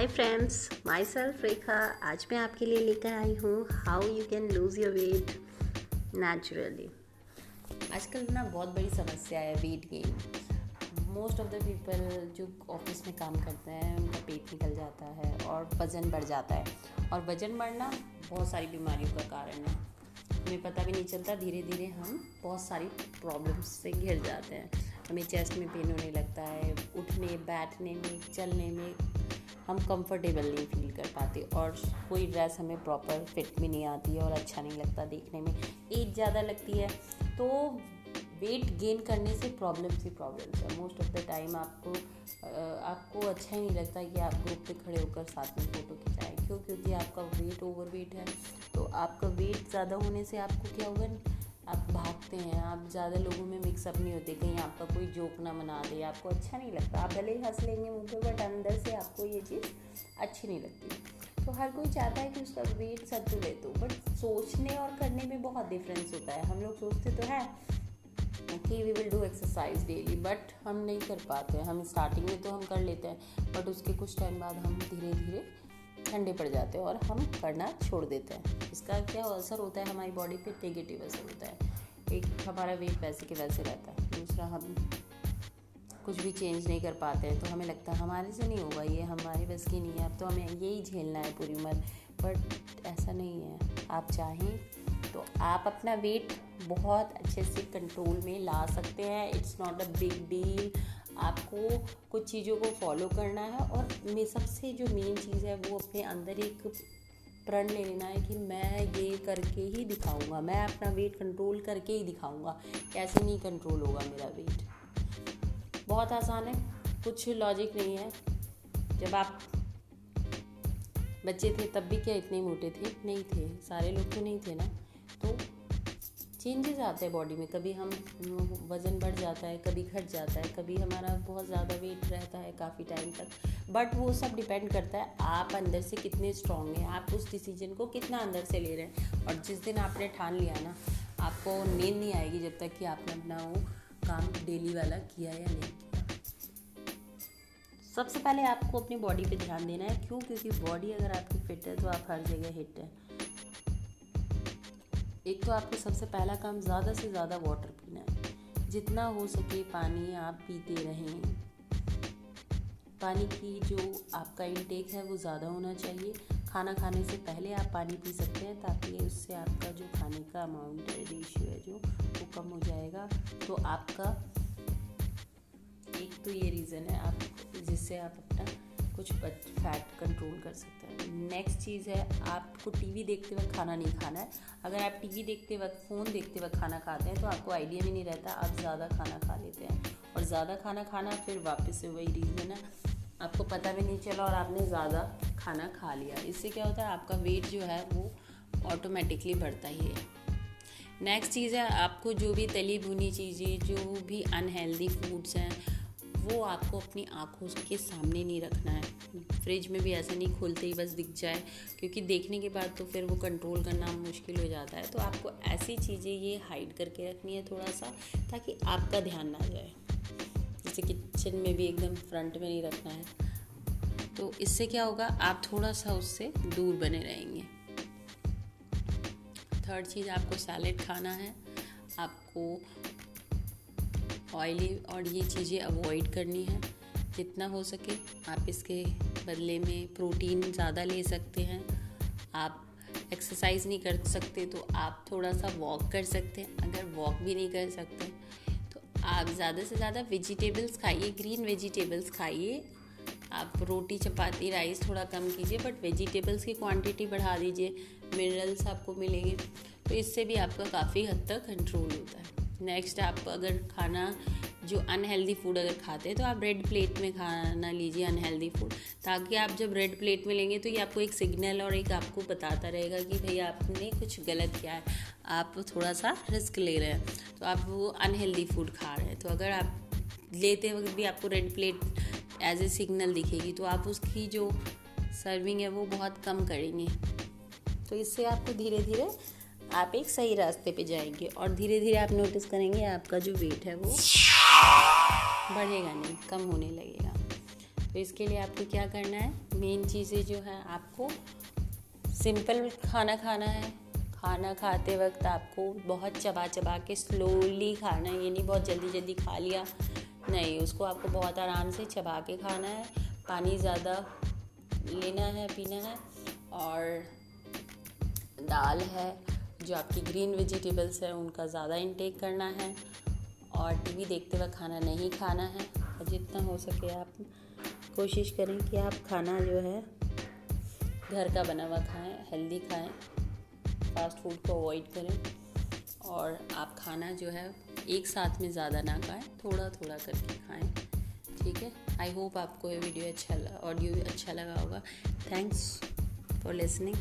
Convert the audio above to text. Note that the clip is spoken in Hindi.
हाय फ्रेंड्स माई सेल्फ रेखा आज मैं आपके लिए लेकर आई हूँ how you can lose your weight naturally आजकल ना बहुत बड़ी समस्या है weight gain most of the people जो ऑफ़िस में काम करते हैं, उनका पेट निकल जाता है और वज़न बढ़ जाता है। और वज़न बढ़ना बहुत सारी बीमारियों का कारण है। हमें पता भी नहीं चलता धीरे धीरे हम बहुत सारी प्रॉब्लम्स से घिर जाते हैं। हमें चेस्ट में पेन होने लगता है, उठने, बैठने में, चलने में हम कंफर्टेबल नहीं फील कर पाते और कोई ड्रेस हमें प्रॉपर फिट भी नहीं आती है और अच्छा नहीं लगता देखने में। एज ज़्यादा लगती है तो वेट गेन करने से प्रॉब्लम्स ही प्रॉब्लम्स है। मोस्ट ऑफ़ द टाइम आपको आपको अच्छा ही नहीं लगता कि आप ग्रुप पे खड़े होकर साथ में फ़ोटो खिंचाएँ। क्यों? क्योंकि आपका वेट ओवर वेट है। तो आपका वेट ज़्यादा होने से आपको क्या होगा? आप भागते हैं, आप ज़्यादा लोगों में मिक्सअप नहीं होते, कहीं आपका कोई जोक ना बना दे, आपको अच्छा नहीं लगता। आप भले ही हंस लेंगे मुँह बट अंदर से आपको ये चीज़ अच्छी नहीं लगती। तो हर कोई चाहता है कि उसका वेट संतुलित हो बट सोचने और करने में बहुत डिफरेंस होता है। हम लोग सोचते तो है कि we will do exercise daily but हम नहीं कर पाते हम स्टार्टिंग में तो हम कर लेते हैं बट उसके कुछ टाइम बाद हम धीरे धीरे ठंडे पड़ जाते हैं और हम करना छोड़ देते हैं। इसका क्या असर होता है? हमारी बॉडी पे नेगेटिव असर होता है। एक हमारा वेट वैसे के वैसे रहता है, दूसरा हम कुछ भी चेंज नहीं कर पाते हैं तो हमें लगता है हमारे से नहीं होगा, ये हमारे बस की नहीं है, अब तो हमें यही झेलना है पूरी उम्र। बट ऐसा नहीं है, आप चाहें तो आप अपना वेट बहुत अच्छे से कंट्रोल में ला सकते हैं it's not a big deal आपको कुछ चीज़ों को फॉलो करना है और सबसे जो मेन चीज़ है वो अपने अंदर एक प्रण ले लेना है कि मैं ये करके ही दिखाऊँगा। मैं अपना वेट कंट्रोल करके ही दिखाऊँगा। कैसे नहीं कंट्रोल होगा मेरा वेट बहुत आसान है। कुछ लॉजिक नहीं है। जब आप बच्चे थे तब भी क्या इतने मोटे थे? नहीं थे। सारे लोग तो नहीं थे ना? तो चेंजेस आते हैं बॉडी में। कभी हम, वज़न बढ़ जाता है, कभी घट जाता है, कभी हमारा बहुत ज़्यादा वेट रहता है काफ़ी टाइम तक। बट वो सब डिपेंड करता है आप अंदर से कितने स्ट्रॉन्ग हैं, आप उस डिसीज़न को कितना अंदर से ले रहे हैं। और जिस दिन आपने ठान लिया ना, आपको नींद नहीं आएगी जब तक कि आपने अपना वो काम डेली वाला किया या नहीं किया। सबसे पहले आपको अपनी बॉडी पे ध्यान देना है। क्यों? क्योंकि बॉडी अगर आपकी फिट है तो आप हर जगह हिट है। एक तो आपको सबसे पहला काम ज़्यादा से ज़्यादा वाटर पीना है। जितना हो सके पानी आप पीते रहें। पानी की जो आपका इनटेक है वो ज़्यादा होना चाहिए। खाना खाने से पहले आप पानी पी सकते हैं ताकि उससे आपका जो खाने का अमाउंट है रेशियो है जो, वो कम हो जाएगा। तो आपका एक तो ये रीज़न है आप, जिससे आप अपना कुछ फैट कंट्रोल कर सकते हैं। नेक्स्ट चीज़ है, आपको टीवी देखते वक्त खाना नहीं खाना है। अगर आप टीवी देखते वक्त, फ़ोन देखते वक्त खाना खाते हैं तो आपको आइडिया भी नहीं रहता, आप ज़्यादा खाना खा लेते हैं। और ज़्यादा खाना खाना फिर वापस से वही रीज़न है आपको पता भी नहीं चला और आपने ज़्यादा खाना खा लिया। इससे क्या होता है, आपका वेट जो है, वो ऑटोमेटिकली बढ़ता ही है। नेक्स्ट चीज़ है, आपको जो भी तली भुनी चीज़ें, जो भी अनहेल्दी फूड्स हैं वो आपको अपनी आँखों के सामने नहीं रखना है। फ्रिज में भी ऐसा नहीं खोलते ही बस दिख जाए, क्योंकि देखने के बाद तो फिर वो कंट्रोल करना मुश्किल हो जाता है। तो आपको ऐसी चीज़ें ये हाइड करके रखनी है थोड़ा सा ताकि आपका ध्यान ना जाए। जैसे किचन में भी एकदम फ्रंट में नहीं रखना है। तो इससे क्या होगा, आप थोड़ा सा उससे दूर बने रहेंगे। थर्ड चीज़, आपको सैलेड खाना है। आपको ऑयली और ये चीज़ें अवॉइड करनी है। जितना हो सके आप इसके बदले में प्रोटीन ज़्यादा ले सकते हैं। आप एक्सरसाइज नहीं कर सकते तो आप थोड़ा सा वॉक कर सकते हैं। अगर वॉक भी नहीं कर सकते तो आप ज़्यादा से ज़्यादा वेजिटेबल्स खाइए ग्रीन वेजिटेबल्स खाइए। आप रोटी, चपाती राइस थोड़ा कम कीजिए बट वेजिटेबल्स की क्वांटिटी बढ़ा दीजिए। मिनरल्स आपको मिलेंगे तो इससे भी आपका काफ़ी हद तक कंट्रोल होता है। नेक्स्ट आप अगर खाना, जो अनहेल्दी फ़ूड अगर खाते हैं तो आप रेड प्लेट में खाना लीजिए अनहेल्दी फ़ूड ताकि आप जब रेड प्लेट में लेंगे तो ये आपको एक सिग्नल और एक आपको बताता रहेगा कि भैया आपने कुछ गलत किया है। आप थोड़ा सा रिस्क ले रहे हैं तो आप वो अनहेल्दी फ़ूड खा रहे हैं। तो अगर आप लेते वक्त भी आपको red plate as a signal दिखेगी तो आप उसकी जो सर्विंग है, वो बहुत कम करेंगे। तो इससे आपको धीरे धीरे आप एक सही रास्ते पे जाएँगे और धीरे धीरे आप नोटिस करेंगे आपका जो वेट है वो बढ़ेगा नहीं, कम होने लगेगा। तो इसके लिए आपको क्या करना है? मेन चीज़ें जो है आपको सिंपल खाना खाना है। खाना खाते वक्त आपको बहुत चबा चबा के स्लोली खाना है, ये नहीं बहुत जल्दी जल्दी खा लिया। नहीं, उसको आपको बहुत आराम से चबा के खाना है। पानी ज़्यादा लेना है, पीना है और दाल है। जो आपकी ग्रीन वेजिटेबल्स है, उनका ज़्यादा इंटेक करना है और टीवी देखते वक्त खाना नहीं खाना है। और जितना हो सके आप कोशिश करें कि आप खाना जो है, घर का बना हुआ खाएँ हेल्दी खाएँ फास्ट फ़ूड को अवॉइड करें और आप खाना जो है एक साथ में ज़्यादा ना खाएँ थोड़ा थोड़ा करके खाएँ। ठीक है? आई होप आपको ये वीडियो अच्छा ऑडियो अच्छा लगा होगा। Thanks for listening